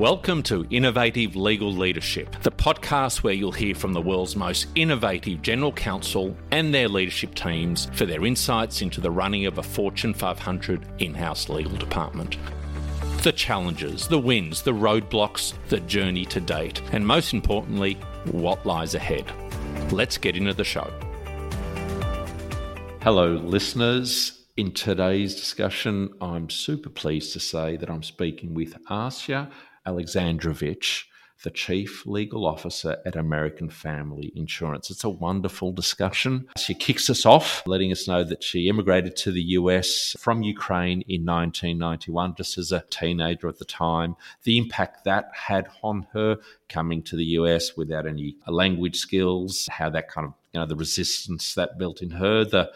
Welcome to Innovative Legal Leadership, the podcast where you'll hear from the world's most innovative general counsel and their leadership teams for their insights into the running of a Fortune 500 in house legal department. The challenges, the wins, the roadblocks, the journey to date, and most importantly, what lies ahead. Let's get into the show. Hello, listeners. In today's discussion, I'm super pleased to say that I'm speaking with Asya Alexandrovich, the Chief Legal Officer at American Family Insurance. It's a wonderful discussion. She kicks us off, letting us know that she immigrated to the US from Ukraine in 1991, just as a teenager at the time. The impact that had on her coming to the US without any language skills, how that kind of, you know, the resistance that built in her, the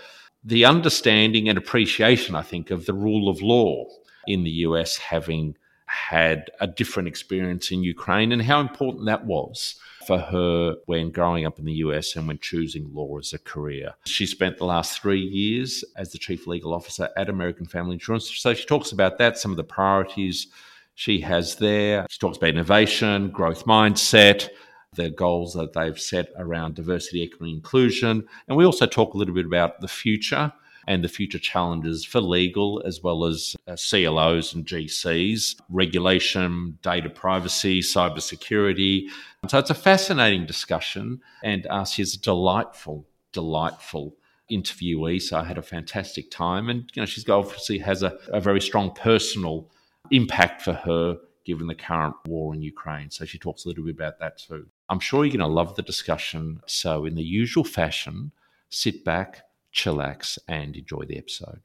the understanding and appreciation, I think, of the rule of law in the US having had a different experience in Ukraine and how important that was for her when growing up in the US and when choosing law as a career. She spent the last three years as the chief legal officer at American Family Insurance. So she talks about that, some of the priorities she has there. She talks about innovation, growth mindset, the goals that they've set around diversity, equity, inclusion. And we also talk a little bit about the future and the future challenges for legal as well as uh, CLOs and GCs, regulation, data privacy, cybersecurity. So it's a fascinating discussion, and Asya is a delightful, delightful interviewee. So I had a fantastic time, and you know she's obviously has a, a very strong personal impact for her given the current war in Ukraine. So she talks a little bit about that too. I'm sure you're going to love the discussion. So, in the usual fashion, sit back, chillax, and enjoy the episode.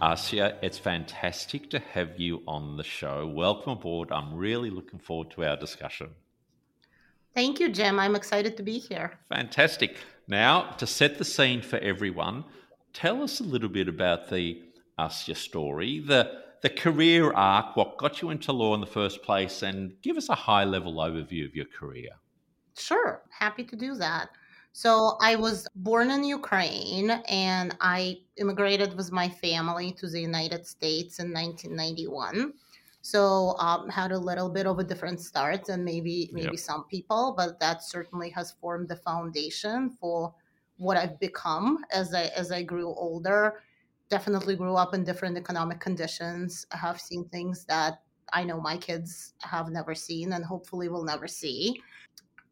Asya, it's fantastic to have you on the show. Welcome aboard. I'm really looking forward to our discussion. Thank you, Jim. I'm excited to be here. Fantastic. Now, to set the scene for everyone, tell us a little bit about the Asya story, the the career arc, what got you into law in the first place, and give us a high level overview of your career. Sure, happy to do that. So I was born in Ukraine and I immigrated with my family to the United States in 1991. So um, had a little bit of a different start than maybe maybe yep. some people, but that certainly has formed the foundation for what I've become as I as I grew older. Definitely grew up in different economic conditions. I have seen things that I know my kids have never seen and hopefully will never see.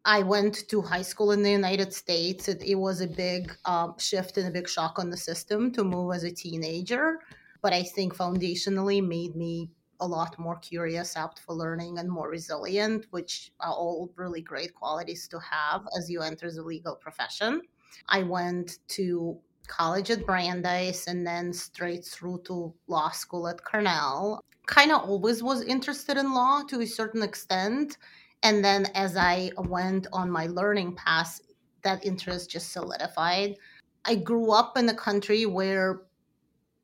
I went to high school in the United States. It, it was a big um, shift and a big shock on the system to move as a teenager. But I think foundationally made me a lot more curious, apt for learning, and more resilient, which are all really great qualities to have as you enter the legal profession. I went to college at Brandeis and then straight through to law school at Cornell. Kind of always was interested in law to a certain extent and then as I went on my learning path, that interest just solidified. I grew up in a country where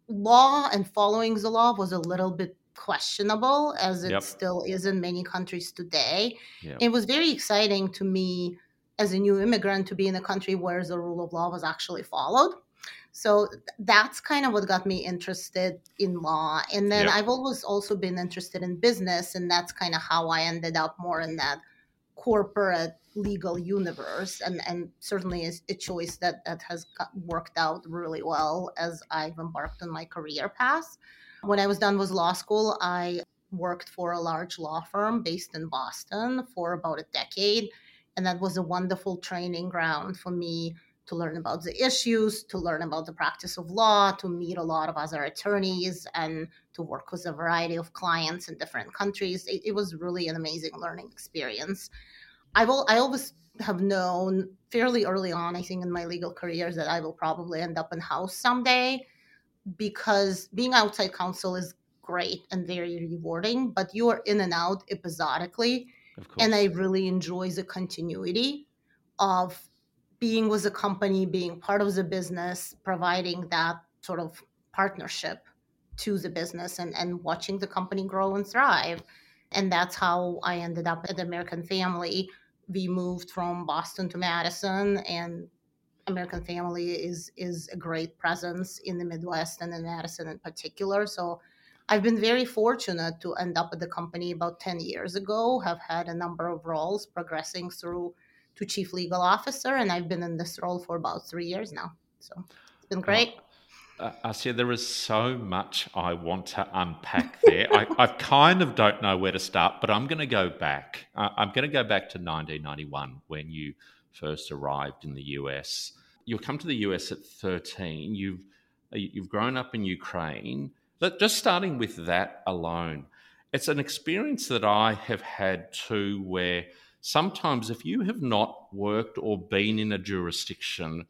law and following the law was a little bit questionable, as it yep. still is in many countries today. Yep. It was very exciting to me as a new immigrant to be in a country where the rule of law was actually followed. So that's kind of what got me interested in law. And then yep. I've always also been interested in business, and that's kind of how I ended up more in that corporate legal universe and and certainly is a choice that that has worked out really well as I've embarked on my career path. When I was done with law school, I worked for a large law firm based in Boston for about a decade and that was a wonderful training ground for me to learn about the issues, to learn about the practice of law, to meet a lot of other attorneys, and to work with a variety of clients in different countries. It, it was really an amazing learning experience. I will. I always have known fairly early on, I think, in my legal career, that I will probably end up in house someday, because being outside counsel is great and very rewarding, but you are in and out episodically, and I really enjoy the continuity of being with the company, being part of the business, providing that sort of partnership to the business and, and watching the company grow and thrive. And that's how I ended up at American Family. We moved from Boston to Madison and American Family is is a great presence in the Midwest and in Madison in particular. So I've been very fortunate to end up at the company about 10 years ago, have had a number of roles progressing through to chief legal officer, and I've been in this role for about three years now. So it's been great. Uh, Asya, there is so much I want to unpack there. I, I, kind of don't know where to start, but I'm going to go back. Uh, I'm going to go back to 1991 when you first arrived in the US. You come to the US at 13. You've you've grown up in Ukraine. Just starting with that alone, it's an experience that I have had too, where sometimes if you have not worked or been in a jurisdiction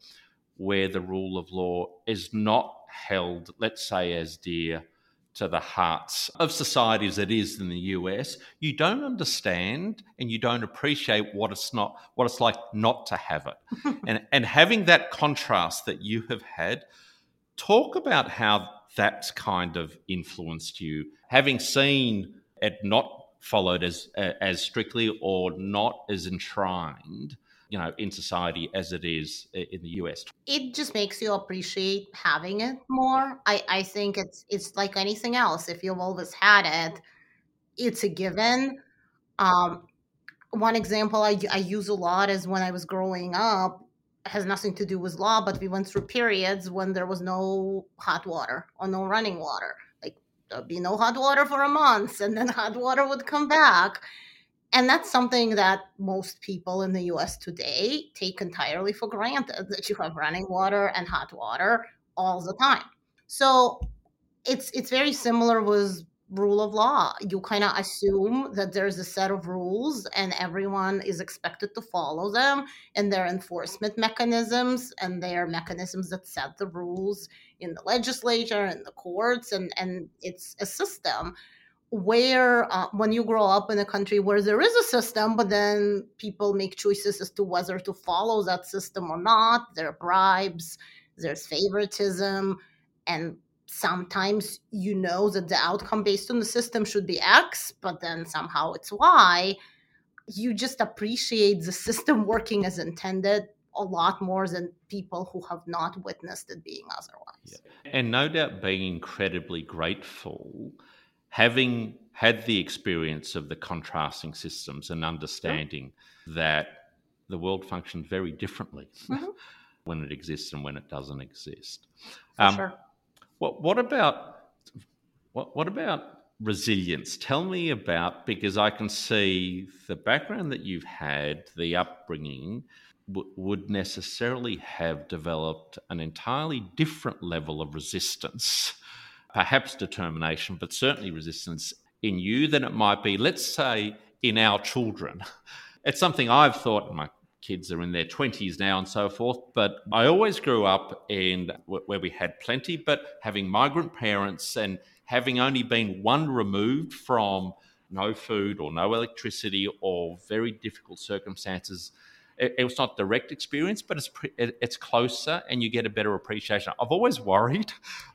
where the rule of law is not held, let's say, as dear to the hearts of society as it is in the US, you don't understand and you don't appreciate what it's not what it's like not to have it. and and having that contrast that you have had, talk about how that's kind of influenced you, having seen it not followed as as strictly or not as enshrined you know in society as it is in the US. It just makes you appreciate having it more. I I think it's it's like anything else. If you've always had it, it's a given. Um, one example I, I use a lot is when I was growing up has nothing to do with law, but we went through periods when there was no hot water or no running water. There'd be no hot water for a month, and then hot water would come back. And that's something that most people in the US today take entirely for granted that you have running water and hot water all the time. So it's it's very similar with rule of law. You kind of assume that there's a set of rules and everyone is expected to follow them, and their enforcement mechanisms and their mechanisms that set the rules in the legislature and the courts, and, and it's a system where uh, when you grow up in a country where there is a system but then people make choices as to whether to follow that system or not there are bribes there's favoritism and sometimes you know that the outcome based on the system should be x but then somehow it's y. You just appreciate the system working as intended a lot more than people who have not witnessed it being otherwise yeah. and no doubt being incredibly grateful having had the experience of the contrasting systems and understanding that the world functions very differently mm-hmm. when it exists and when it doesn't exist. Um, sure. What, what about what, what about resilience? Tell me about because I can see the background that you've had, the upbringing. W- would necessarily have developed an entirely different level of resistance perhaps determination, but certainly resistance in you than it might be, let's say, in our children. It's something I've thought, my kids are in their 20s now and so forth, but I always grew up in where we had plenty, but having migrant parents and having only been one removed from no food or no electricity or very difficult circumstances it, it, was not direct experience, but it's it, it's closer, and you get a better appreciation. I've always worried,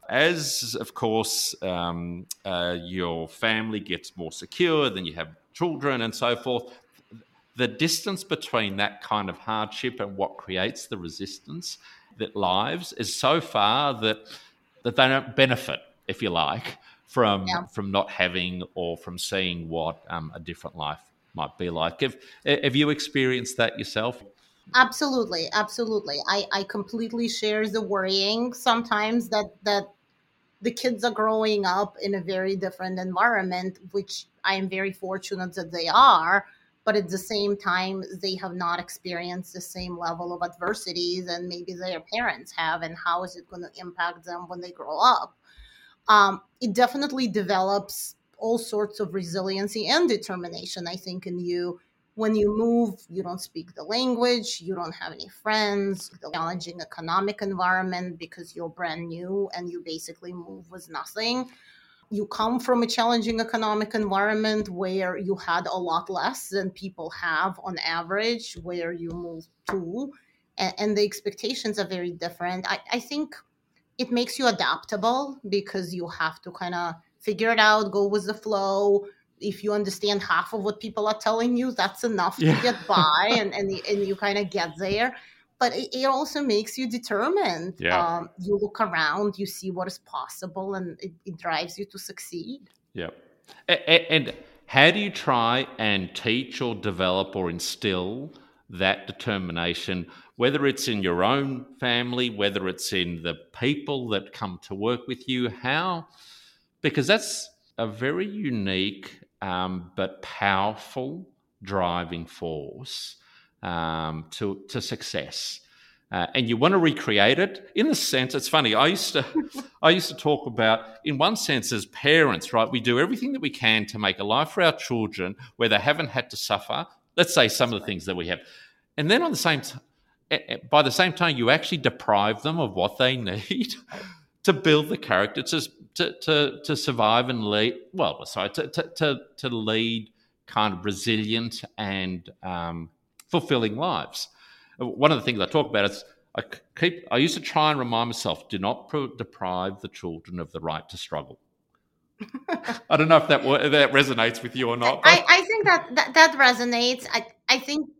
as of course um, uh, your family gets more secure, then you have children and so forth. The distance between that kind of hardship and what creates the resistance that lives is so far that that they don't benefit, if you like, from yeah. from not having or from seeing what um, a different life might be like. Have, have you experienced that yourself? Absolutely, absolutely. I, I completely share the worrying sometimes that that the kids are growing up in a very different environment, which I am very fortunate that they are. But at the same time, they have not experienced the same level of adversity than maybe their parents have. And how is it going to impact them when they grow up? Um, it definitely develops all sorts of resiliency and determination, I think, in you. When you move, you don't speak the language, you don't have any friends, the challenging economic environment because you're brand new and you basically move with nothing. You come from a challenging economic environment where you had a lot less than people have on average, where you move to, and, and the expectations are very different. I, I think it makes you adaptable because you have to kind of figure it out, go with the flow. If you understand half of what people are telling you, that's enough yeah. to get by and, and, and you kind of get there. but it, it also makes you determined. Yeah. Um, you look around, you see what is possible, and it, it drives you to succeed. Yep. A- And how do you try and teach or develop or instill that determination, whether it's in your own family, whether it's in the people that come to work with you? How? Because that's a very unique um, but powerful driving force um, to, to success. Uh, and you want to recreate it? In a sense it's funny i used to i used to talk about in one sense as parents right we do everything that we can to make a life for our children where they haven't had to suffer let's say some of the things that we have. And then on the same t- by the same time you actually deprive them of what they need to build the character to to to, to survive and lead well sorry to, to, to, lead kind of resilient and um, fulfilling lives one of the things I talk about is I keep. I used to try and remind myself: do not pro- deprive the children of the right to struggle. I don't know if that that resonates with you or not. I, I think that, that that resonates. I I think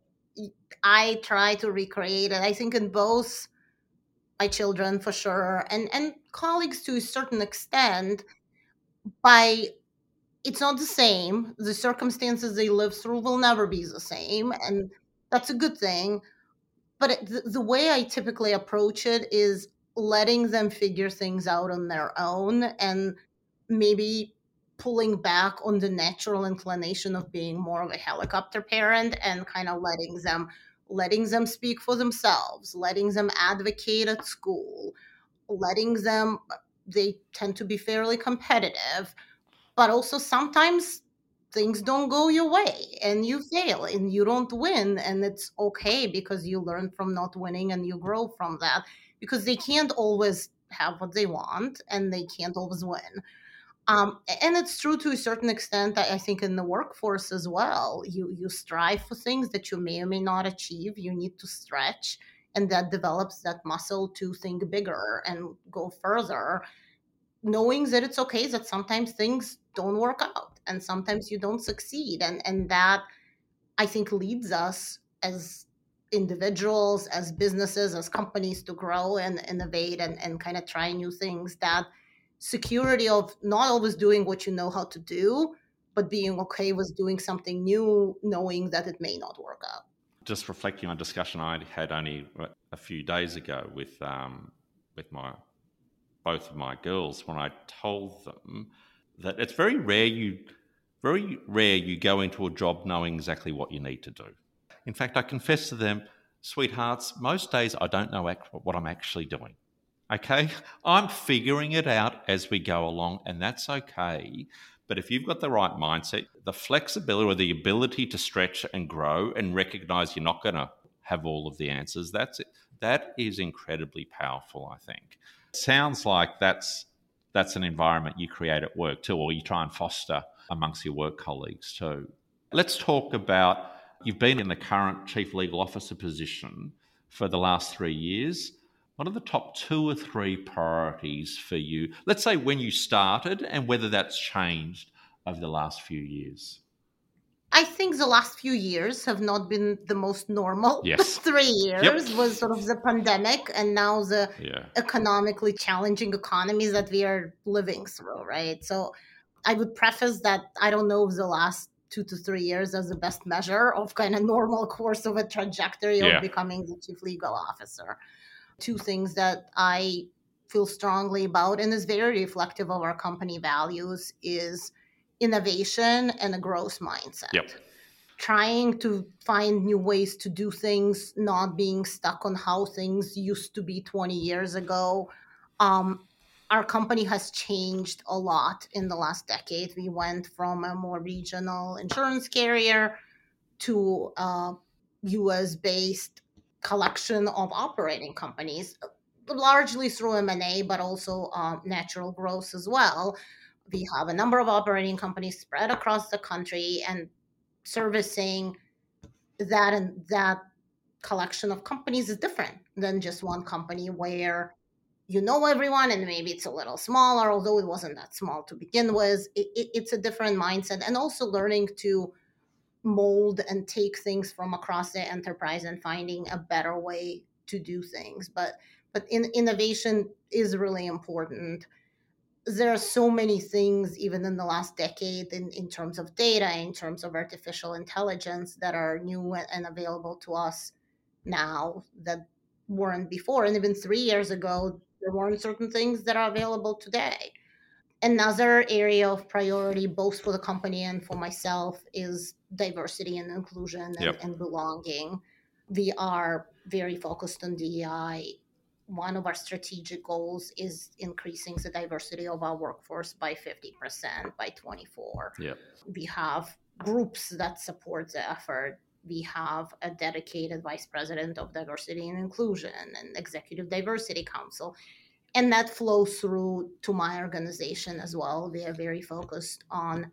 I try to recreate it. I think in both my children for sure, and and colleagues to a certain extent. By it's not the same. The circumstances they live through will never be the same, and that's a good thing but it, the, the way I typically approach it is letting them figure things out on their own and maybe pulling back on the natural inclination of being more of a helicopter parent and kind of letting them letting them speak for themselves letting them advocate at school letting them they tend to be fairly competitive but also sometimes things don't go your way and you fail and you don't win and it's okay because you learn from not winning and you grow from that because they can't always have what they want and they can't always win um, and it's true to a certain extent i think in the workforce as well. You you strive for things that you may or may not achieve. You need to stretch and that develops that muscle to think bigger and go further knowing that it's okay that sometimes things don't work out and sometimes you don't succeed. And and that i think leads us as individuals as businesses as companies to grow and innovate and, and kind of try new things that security of not always doing what you know how to do but being okay with doing something new knowing that it may not work out just reflecting on a discussion i had only a few days ago with um, with my both of my girls when I told them that it's very rare you very rare you go into a job knowing exactly what you need to do. In fact, I confess to them, sweethearts, most days I don't know what I'm actually doing. Okay? I'm figuring it out as we go along, and that's okay. But if you've got the right mindset, the flexibility or the ability to stretch and grow and recognize you're not going to have all of the answers, that's it. That is incredibly powerful, I think. Sounds like that's that's an environment you create at work too, or you try and foster amongst your work colleagues too. Let's talk about you've been in the current chief legal officer position for the last three years. What are the top two or three priorities for you? Let's say when you started and whether that's changed over the last few years. I think the last few years have not been the most normal. Yes. Three years yep. was sort of the pandemic and now the yeah. economically challenging economies that we are living through, right? So I would preface that I don't know if the last two to three years as the best measure of kind of normal course of a trajectory yeah. of becoming the chief legal officer. Two things that I feel strongly about and is very reflective of our company values is innovation and a growth mindset. Yep. Trying to find new ways to do things, not being stuck on how things used to be 20 years ago. Um, our company has changed a lot in the last decade. We went from a more regional insurance carrier to a US based collection of operating companies, largely through M&A, but also um, natural growth as well. We have a number of operating companies spread across the country and servicing that and that collection of companies is different than just one company where you know everyone and maybe it's a little smaller although it wasn't that small to begin with. It, it, it's a different mindset and also learning to mold and take things from across the enterprise and finding a better way to do things. But but in, innovation is really important. There are so many things, even in the last decade, in, in terms of data, in terms of artificial intelligence, that are new and available to us now that weren't before. And even three years ago, there weren't certain things that are available today. Another area of priority, both for the company and for myself, is diversity and inclusion and, yep. and belonging. We are very focused on DEI. One of our strategic goals is increasing the diversity of our workforce by 50% by 24. Yep. We have groups that support the effort we have a dedicated vice president of diversity and inclusion and executive diversity council and that flows through to my organization as well we are very focused on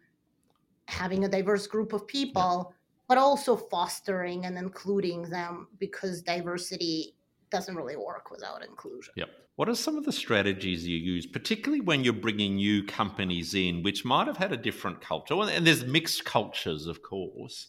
having a diverse group of people but also fostering and including them because diversity doesn't really work without inclusion. Yep. What are some of the strategies you use particularly when you're bringing new companies in which might have had a different culture? And there's mixed cultures of course.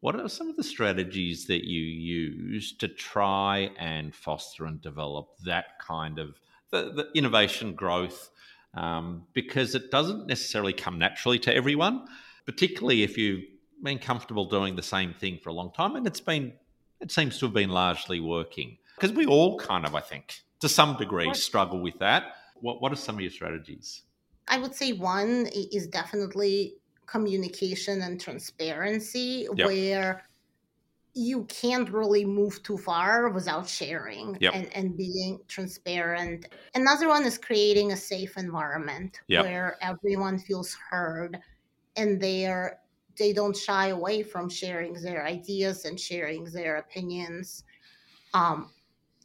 What are some of the strategies that you use to try and foster and develop that kind of the, the innovation growth? Um, because it doesn't necessarily come naturally to everyone, particularly if you've been comfortable doing the same thing for a long time, and it's been it seems to have been largely working. Because we all kind of, I think, to some degree, struggle with that. What What are some of your strategies? I would say one is definitely communication and transparency yep. where you can't really move too far without sharing yep. and, and being transparent. Another one is creating a safe environment yep. where everyone feels heard and they're they don't shy away from sharing their ideas and sharing their opinions. Um,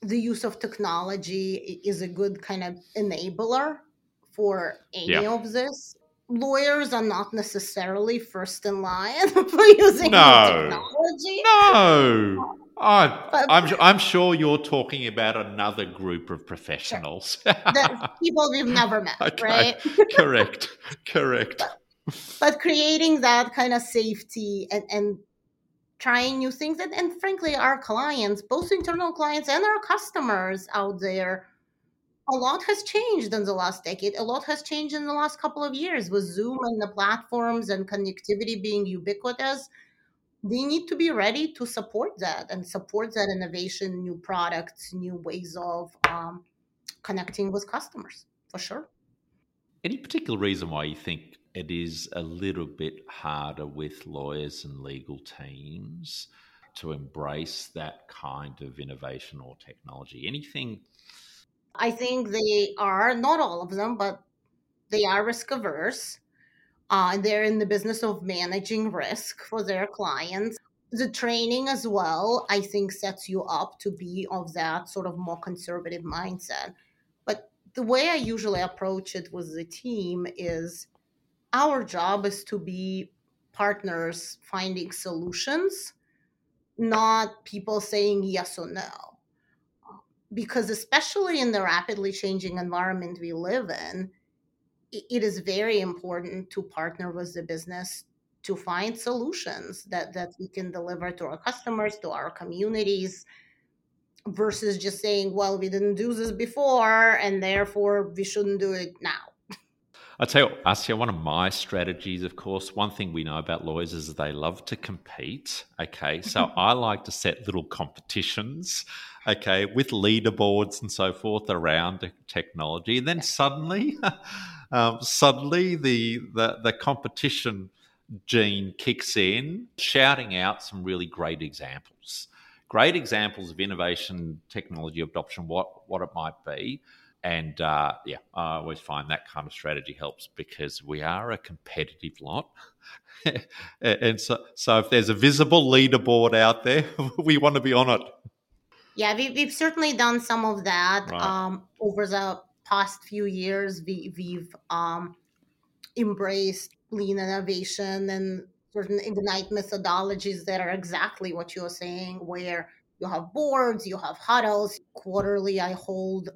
the use of technology is a good kind of enabler for any of this lawyers are not necessarily first in line for using no. technology. No. I, but, I'm, I'm sure you're talking about another group of professionals. People we've never met, okay. right? correct, correct. But, but, creating that kind of safety and, and trying new things, and, and frankly, our clients, both internal clients and our customers out there, a lot has changed in the last decade. A lot has changed in the last couple of years with Zoom and the platforms and connectivity being ubiquitous. We need to be ready to support that and support that innovation, new products, new ways of um, connecting with customers for sure. Any particular reason why you think it is a little bit harder with lawyers and legal teams to embrace that kind of innovation or technology? Anything I think they are, not all of them, but they are risk averse. Uh, they're in the business of managing risk for their clients. The training as well, I think, sets you up to be of that sort of more conservative mindset. But the way I usually approach it with the team is our job is to be partners finding solutions, not people saying yes or no because especially in the rapidly changing environment we live in it is very important to partner with the business to find solutions that that we can deliver to our customers to our communities versus just saying well we didn't do this before and therefore we shouldn't do it now I tell you, Asya, one of my strategies, of course, one thing we know about lawyers is they love to compete. Okay. So I like to set little competitions, okay, with leaderboards and so forth around technology. And then suddenly, um, suddenly the, the, the competition gene kicks in, shouting out some really great examples. Great examples of innovation, technology adoption, what, what it might be and uh, yeah, I always find that kind of strategy helps because we are a competitive lot. and so, so if there's a visible leaderboard out there, we want to be on it. Yeah, we, we've certainly done some of that right. um, over the past few years. We, we've um, embraced lean innovation and certain ignite methodologies that are exactly what you're saying, where you have boards, you have huddles. Quarterly, I hold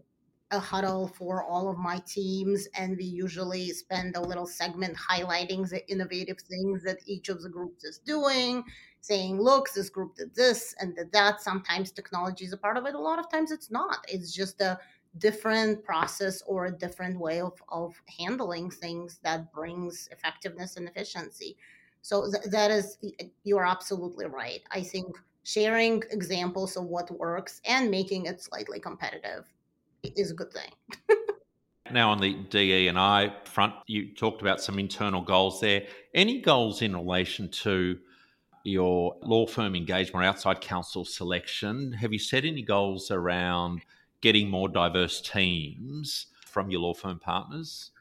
a huddle for all of my teams and we usually spend a little segment highlighting the innovative things that each of the groups is doing saying look this group did this and did that. Sometimes technology is a part of it a lot of times it's not. It's just a different process or a different way of, of handling things that brings effectiveness and efficiency. So th- that is you're absolutely right. I think sharing examples of what works and making it slightly competitive is a good thing. now, on the DE and I front, you talked about some internal goals there. Any goals in relation to your law firm engagement or outside counsel selection? Have you set any goals around getting more diverse teams from your law firm partners?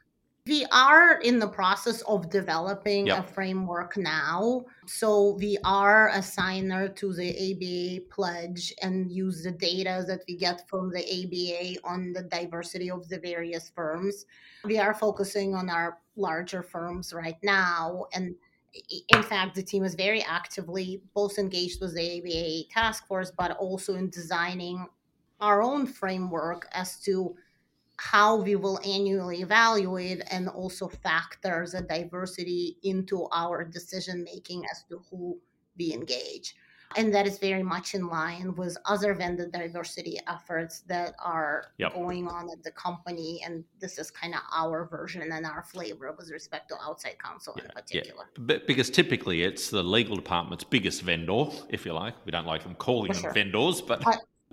We are in the process of developing yep. a framework now. So we are a signer to the ABA pledge and use the data that we get from the ABA on the diversity of the various firms. We are focusing on our larger firms right now. And in fact, the team is very actively both engaged with the ABA task force, but also in designing our own framework as to how we will annually evaluate and also factor the diversity into our decision making as to who we engage. And that is very much in line with other vendor diversity efforts that are yep. going on at the company. And this is kind of our version and our flavor with respect to outside counsel yeah, in particular. Yeah. Because typically it's the legal department's biggest vendor, if you like. We don't like them calling For them sure. vendors, but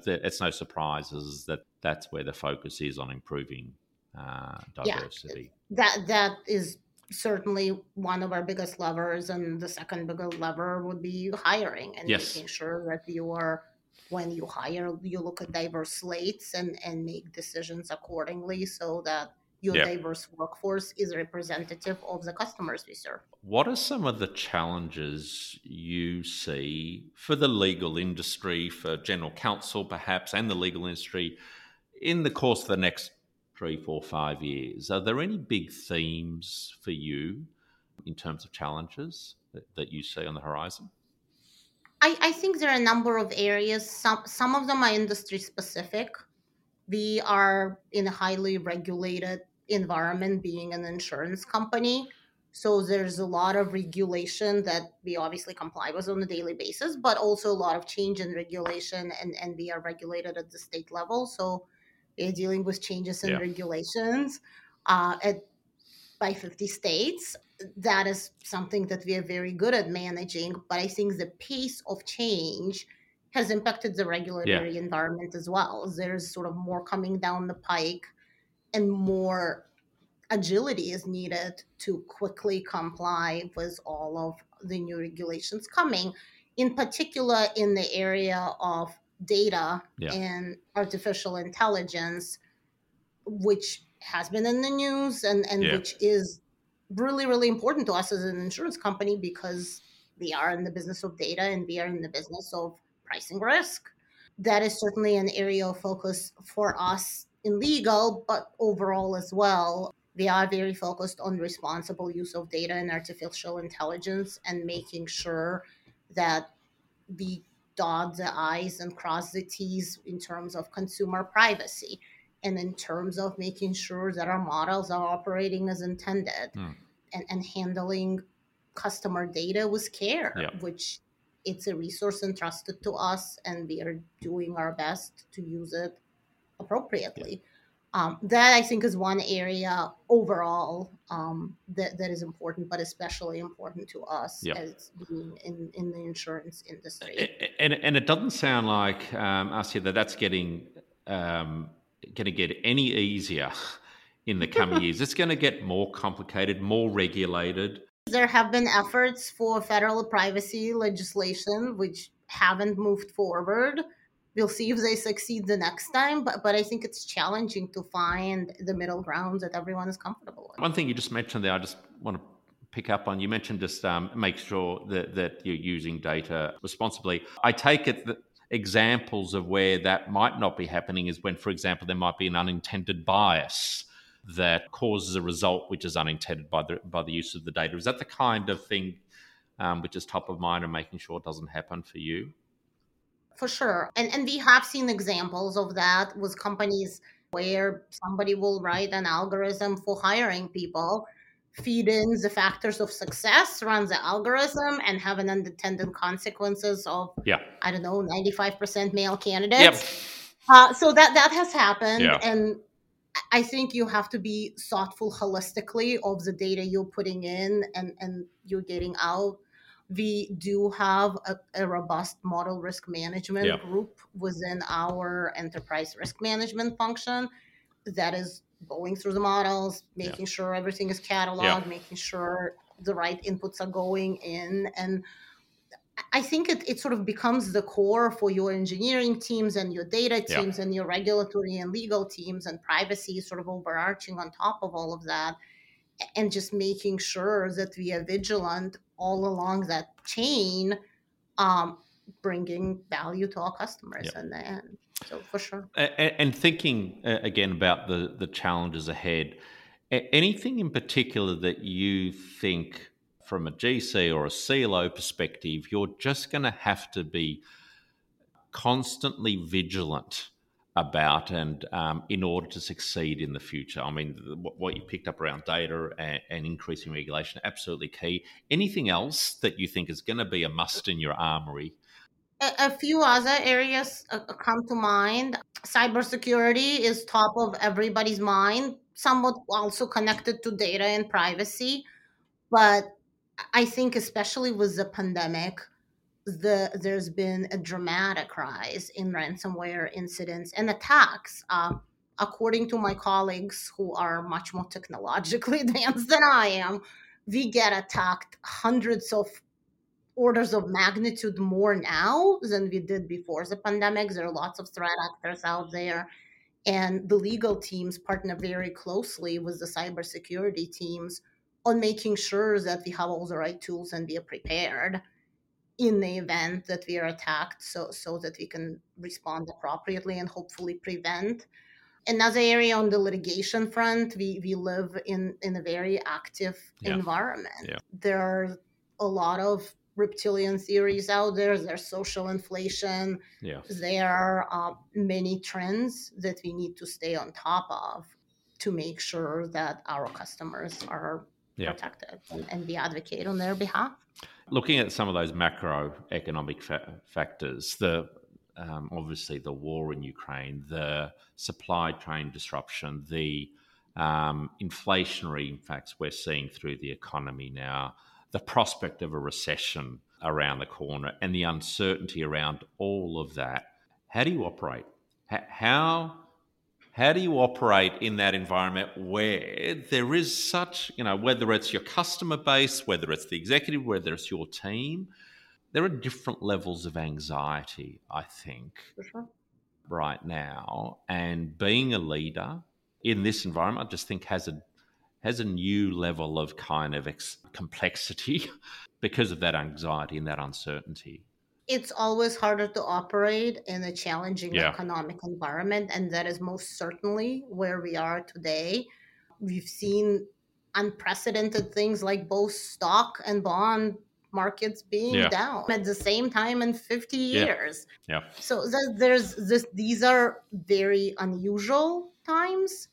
it's no surprises that that's where the focus is on improving uh, diversity. Yeah, that that is certainly one of our biggest levers, and the second biggest lever would be hiring and yes. making sure that you are when you hire you look at diverse slates and and make decisions accordingly so that your diverse workforce is representative of the customers we serve. What are some of the challenges you see for the legal industry, for general counsel perhaps, and the legal industry in the course of the next three, four, five years? Are there any big themes for you in terms of challenges that, that you see on the horizon? I, I think there are a number of areas. Some some of them are industry specific. We are in a highly regulated environment being an insurance company. So there's a lot of regulation that we obviously comply with on a daily basis, but also a lot of change in regulation, and, and we are regulated at the state level. So we're dealing with changes in yeah. regulations uh, at by 50 states. That is something that we are very good at managing, but I think the pace of change has impacted the regulatory yeah. environment as well. There's sort of more coming down the pike and more agility is needed to quickly comply with all of the new regulations coming, in particular in the area of data yeah. and artificial intelligence, which has been in the news and, and yeah. which is really, really important to us as an insurance company because we are in the business of data and we are in the business of pricing risk. That is certainly an area of focus for us in legal, but overall as well. they are very focused on responsible use of data and artificial intelligence and making sure that we dot the I's and cross the T's in terms of consumer privacy and in terms of making sure that our models are operating as intended mm. and, and handling customer data with care, yeah. which it's a resource entrusted to us and we are doing our best to use it appropriately. Um, that I think is one area overall um, that, that is important, but especially important to us yep. as being in, in the insurance industry. And, and it doesn't sound like, um, Asya, that that's getting um, going to get any easier in the coming years. It's going to get more complicated, more regulated. There have been efforts for federal privacy legislation, which haven't moved forward we'll see if they succeed the next time but but i think it's challenging to find the middle ground that everyone is comfortable with. One thing you just mentioned there i just want to pick up on you mentioned just um, make sure that, that you're using data responsibly. I take it that examples of where that might not be happening is when for example there might be an unintended bias that causes a result which is unintended by the by the use of the data. Is that the kind of thing um, which is top of mind and making sure it doesn't happen for you for sure. And and we have seen examples of that with companies where somebody will write an algorithm for hiring people feed in the factors of success, run the algorithm, and have an unintended consequences of yeah, I don't know, ninety five percent male candidates. Yep. Uh, so that that has happened, Yeah. and I think you have to be thoughtful holistically of the data you're putting in and and you're getting out. We do have a, a robust model risk management Yeah. group within our enterprise risk management function that is going through the models, Yeah. making sure everything is cataloged, making sure the right inputs are going in. And I think it, it sort of becomes the core for your engineering teams and your data Yeah. teams and your regulatory and legal teams and privacy sort of overarching on top of all of that. And just making sure that we are vigilant all along that chain, um, bringing value to our customers Yeah. in the end. So for sure. A- a- And thinking uh, again about the the challenges ahead, anything in particular that you think from a GC or a CLO perspective, you're just going to have to be constantly vigilant about and um, in order to succeed in the future. I mean, what what you picked up around data and, and increasing regulation, absolutely key. Anything else that you think is going to be a must in your armory? A, a few other areas uh, uh, come to mind. Cybersecurity is top of everybody's mind, somewhat also connected to data and privacy. But I think, especially with the pandemic, the there's been a dramatic rise in ransomware incidents and attacks. Uh, according to my colleagues who are much more technologically advanced than I am, we get attacked hundreds of orders of magnitude more now than we did before the pandemic. There are lots of threat actors out there. And the legal teams partner very closely with the cybersecurity teams on making sure that we have all the right tools and we are prepared in the event that we are attacked so, so that we can respond appropriately and hopefully prevent. Another area on the litigation front, we, we live in, in a very active Yeah. environment. Yeah. There are a lot of reptilian theories out there. There's social inflation. Yeah. There are uh, many trends that we need to stay on top of to make sure that our customers are Yeah. protected and, and we advocate on their behalf. Looking at some of those macroeconomic fa- factors, the um, obviously the war in Ukraine, the supply chain disruption, the um, inflationary impacts we're seeing through the economy now, the prospect of a recession around the corner, and the uncertainty around all of that. How do you operate? How how do you operate in that environment where there is such, you know, whether it's your customer base, whether it's the executive, whether it's your team, there are different levels of anxiety, I think, sure. right now. And being a leader in this environment, I just think has a has a new level of kind of ex- complexity because of that anxiety and that uncertainty. It's always harder to operate in a challenging Yeah. economic environment, and that is most certainly where we are today. We've seen unprecedented things like both stock and bond markets being Yeah. down at the same time in 50 Yeah. years. Yeah. So there's this these are very unusual times.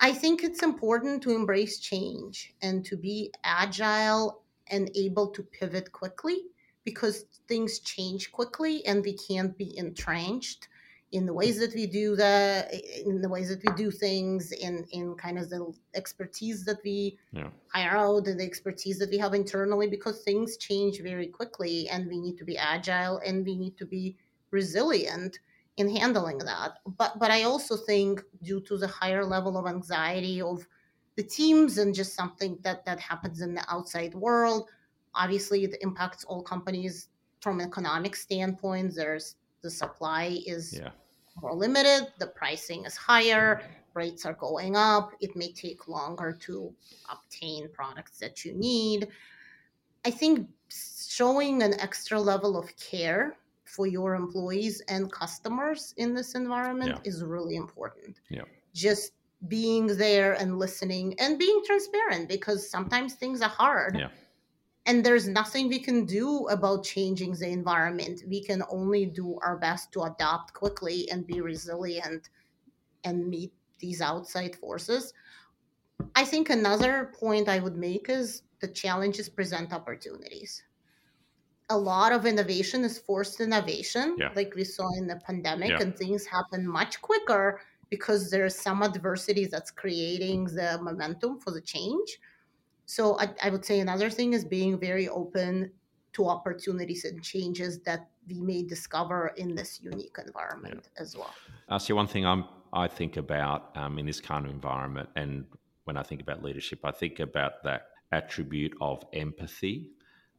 I think it's important to embrace change and to be agile and able to pivot quickly because things change quickly and we can't be entrenched in the ways mm-hmm. that we do the in the ways that we do things in in kind of the expertise that we Yeah. hire out and the expertise that we have internally because things change very quickly and we need to be agile and we need to be resilient in handling that but but i also think due to the higher level of anxiety of the teams and just something that that happens in the outside world obviously it impacts all companies from an economic standpoint there's the supply is Yeah. more limited, the pricing is higher, rates are going up, it may take longer to obtain products that you need. I think showing an extra level of care for your employees and customers in this environment Yeah. is really important. Yeah. Just being there and listening and being transparent because sometimes things are hard Yeah. And there's nothing we can do about changing the environment we can only do our best to adapt quickly and be resilient and meet these outside forces. I think another point I would make is the challenges present opportunities. A lot of innovation is forced innovation, Yeah. like we saw in the pandemic, Yeah. and things happen much quicker because there's some adversity that's creating the momentum for the change. So I, I would say another thing is being very open to opportunities and changes that we may discover in this unique environment as well. Uh, so one thing I'm I think about um, in this kind of environment, and when I think about leadership, I think about that attribute of empathy,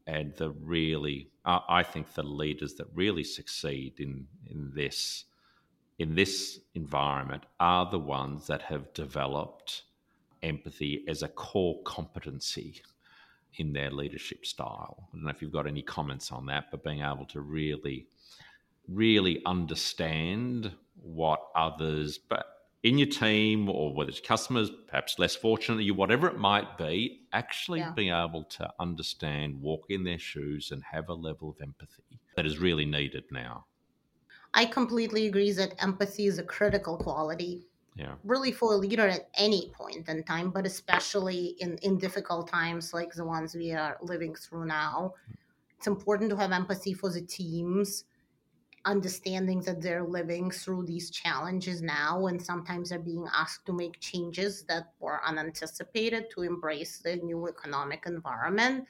and the really uh, I think the leaders that really succeed in in this in this environment are the ones that have developed empathy as a core competency in their leadership style. I don't know if you've got any comments on that, but being able to really, really understand what others, but in your team or whether it's customers, perhaps less fortunate you, whatever it might be, actually Yeah. being able to understand, walk in their shoes, and have a level of empathy that is really needed now. I completely agree that empathy is a critical quality, Yeah. really for a leader at any point in time, but especially in, in difficult times like the ones we are living through now. It's important to have empathy for the teams, understanding that they're living through these challenges now and sometimes they're being asked to make changes that were unanticipated to embrace the new economic environment.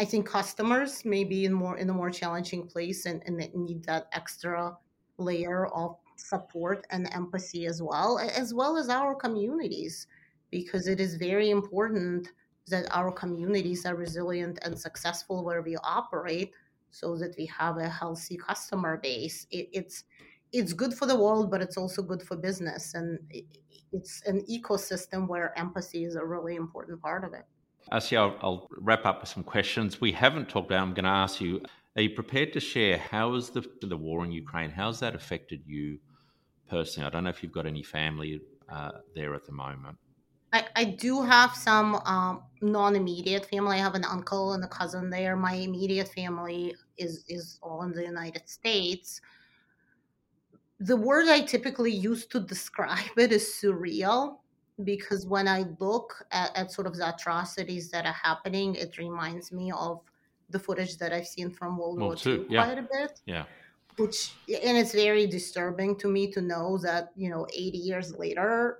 I think customers may be in more in a more challenging place and, and need that extra layer of support and empathy as well, as well as our communities, because it is very important that our communities are resilient and successful where we operate so that we have a healthy customer base. It, it's it's good for the world, but it's also good for business, and it, it's an ecosystem where empathy is a really important part of it. Asi, I'll, I'll wrap up with some questions we haven't talked about. I'm going to ask you: Are you prepared to share how is the the war in Ukraine? How has that affected you personally? I don't know if you've got any family uh, there at the moment. I, I do have some um, non-immediate family. I have an uncle and a cousin there. My immediate family is is all in the United States. The word I typically use to describe it is surreal because when I look at, at sort of the atrocities that are happening, it reminds me of the footage that I've seen from World War II yeah. quite a bit Yeah, which and it's very disturbing to me to know that you know 80 years later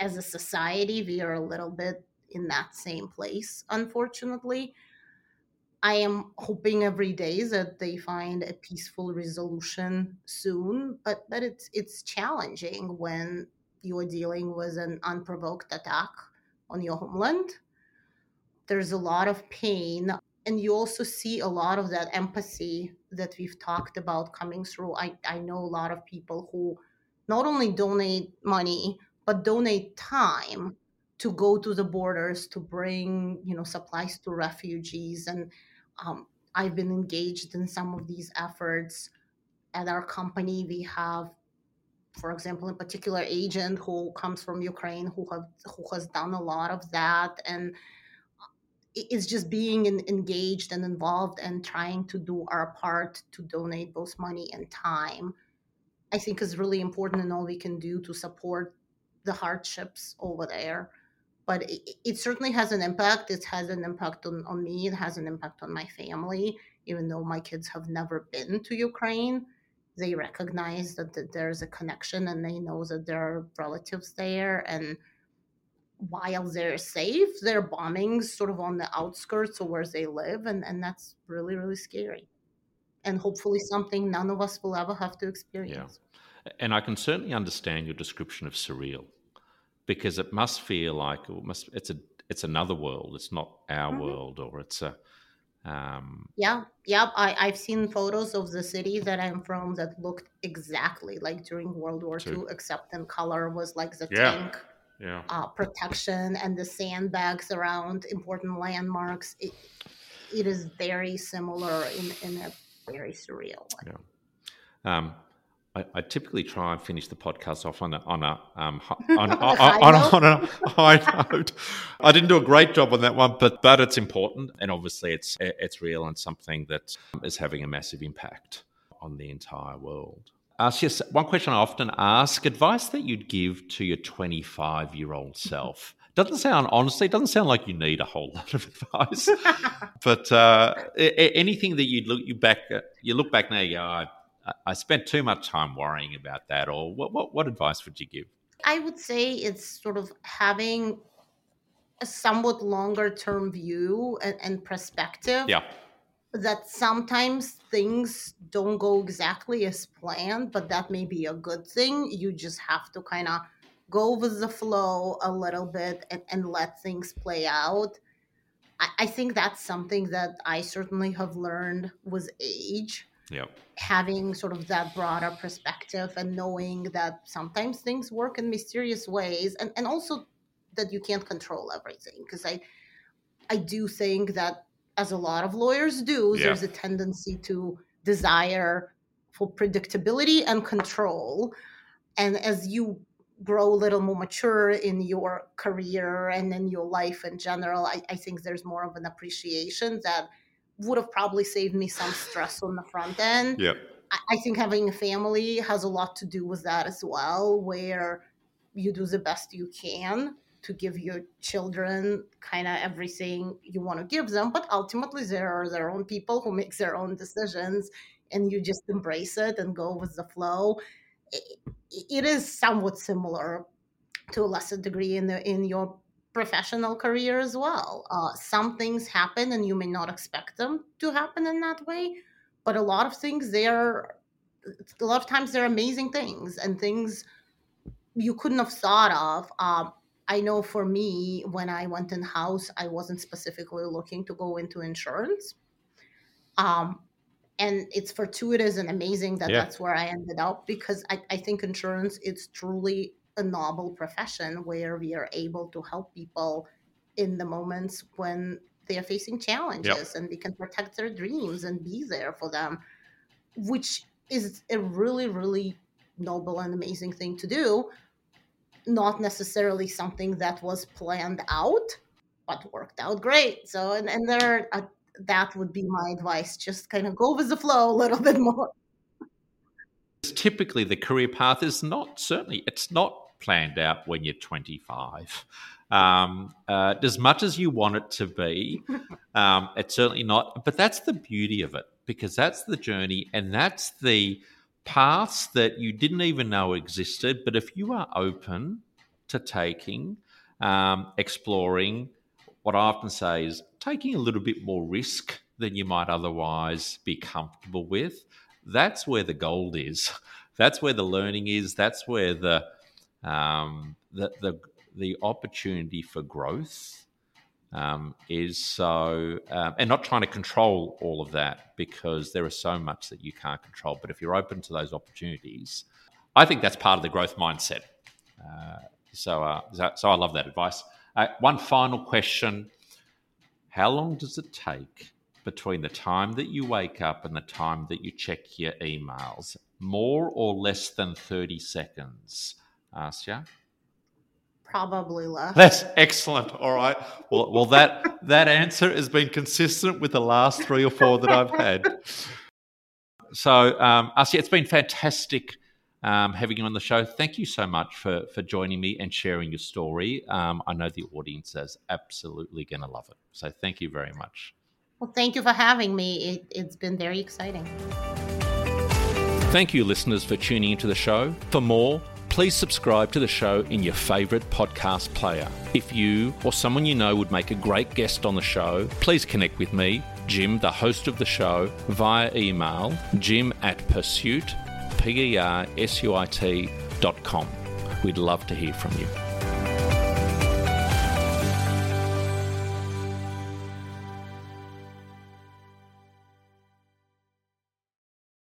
as a society we are a little bit in that same place unfortunately. I am hoping every day that they find a peaceful resolution soon but but it's it's challenging when you are dealing with an unprovoked attack on your homeland. There's a lot of pain and you also see a lot of that empathy that we've talked about coming through. I, I know a lot of people who not only donate money but donate time to go to the borders to bring you know supplies to refugees. And um, i've been engaged in some of these efforts at our company. We have for example a particular agent who comes from ukraine who have who has done a lot of that. And it's just being in, engaged and involved and trying to do our part to donate both money and time i think is really important and all we can do to support the hardships over there. But it, it certainly has an impact. It has an impact on, on me. It has an impact on my family. Even though my kids have never been to ukraine they recognize that, that there's a connection and they know that there are relatives there and while they're safe, they're bombing sort of on the outskirts of where they live, and, and that's really, really scary. And hopefully, something none of us will ever have to experience. Yeah. and I can certainly understand your description of surreal because it must feel like it must. It's a it's another world. It's not our Mhm. world, or it's a. Um, Yeah, yeah. I, I've seen photos of the city that I'm from that looked exactly like during World War. II, except in color was like the Yeah. tank yeah. uh, protection and the sandbags around important landmarks. It, it is very similar in, in a very surreal way. Um, I, I typically try and finish the podcast off on a on a um, on, On on, high on a high note. I didn't do a great job on that one, but but it's important, and obviously it's it's real and something that is having a massive impact on the entire world. Ask yes, one question I often ask: advice that you'd give to your 25 year old self. Doesn't sound honestly. Doesn't sound like you need a whole lot of advice, but uh, anything that you look you back you look back now, you go, I, I spent too much time worrying about that, or what, what what advice would you give? I would say it's sort of having a somewhat longer term view and, and perspective. Yeah that sometimes things don't go exactly as planned, but that may be a good thing. You just have to kind of go with the flow a little bit and, and let things play out. I, I, think that's something that I certainly have learned with age. Yep. Having sort of that broader perspective and knowing that sometimes things work in mysterious ways and, and also that you can't control everything. Because I I do think that as a lot of lawyers do, yeah. there's a tendency to desire for predictability and control. And as you grow a little more mature in your career and in your life in general, I, I think there's more of an appreciation that would have probably saved me some stress on the front end. Yep. I, I think having a family has a lot to do with that as well, where you do the best you can to give your children kind of everything you want to give them but ultimately there are their own people who make their own decisions and you just embrace it and go with the flow. It, it is somewhat similar to a lesser degree in the in your professional career as well. Uh, some things happen and you may not expect them to happen in that way but a lot of things they're a lot of times they're amazing things and things you couldn't have thought of um, I know for me, when I went in house, I wasn't specifically looking to go into insurance. Um, and it's fortuitous and amazing that yeah. that's where I ended up because I, I think insurance is truly a noble profession where we are able to help people in the moments when they are facing challenges yep. and we can protect their dreams and be there for them, which is a really, really noble and amazing thing to do not necessarily something that was planned out, but worked out great. So, and, and there, uh, that would be my advice. Just kind of go with the flow a little bit more. Typically, the career path is not certainly it's not planned out when you're 25. Um, uh, as much as you want it to be, um, it's certainly not. But that's the beauty of it because that's the journey and that's the paths that you didn't even know existed. But if you are open to taking, um, exploring, what I often say is taking a little bit more risk than you might otherwise be comfortable with. That's where the gold is. That's where the learning is. That's where the um, the, the the opportunity for growth um, is so, um, and not trying to control all of that because there is so much that you can't control. But if you're open to those opportunities, I think that's part of the growth mindset. Uh, so, uh, so I love that advice. Uh, one final question How long does it take between the time that you wake up and the time that you check your emails? More or less than 30 seconds? Asya? Probably less. That's excellent. All right. Well, well, that that answer has been consistent with the last three or four that I've had. So, um, Asya, it's been fantastic um, having you on the show. Thank you so much for for joining me and sharing your story. Um, I know the audience is absolutely going to love it. So, thank you very much. Well, thank you for having me. It, it's been very exciting. Thank you, listeners, for tuning into the show. For more please subscribe to the show in your favourite podcast player. If you or someone you know would make a great guest on the show, please connect with me, Jim, the host of the show, via email, jim at pursuit, P-E-R-S-U-I-T dot com. We'd love to hear from you.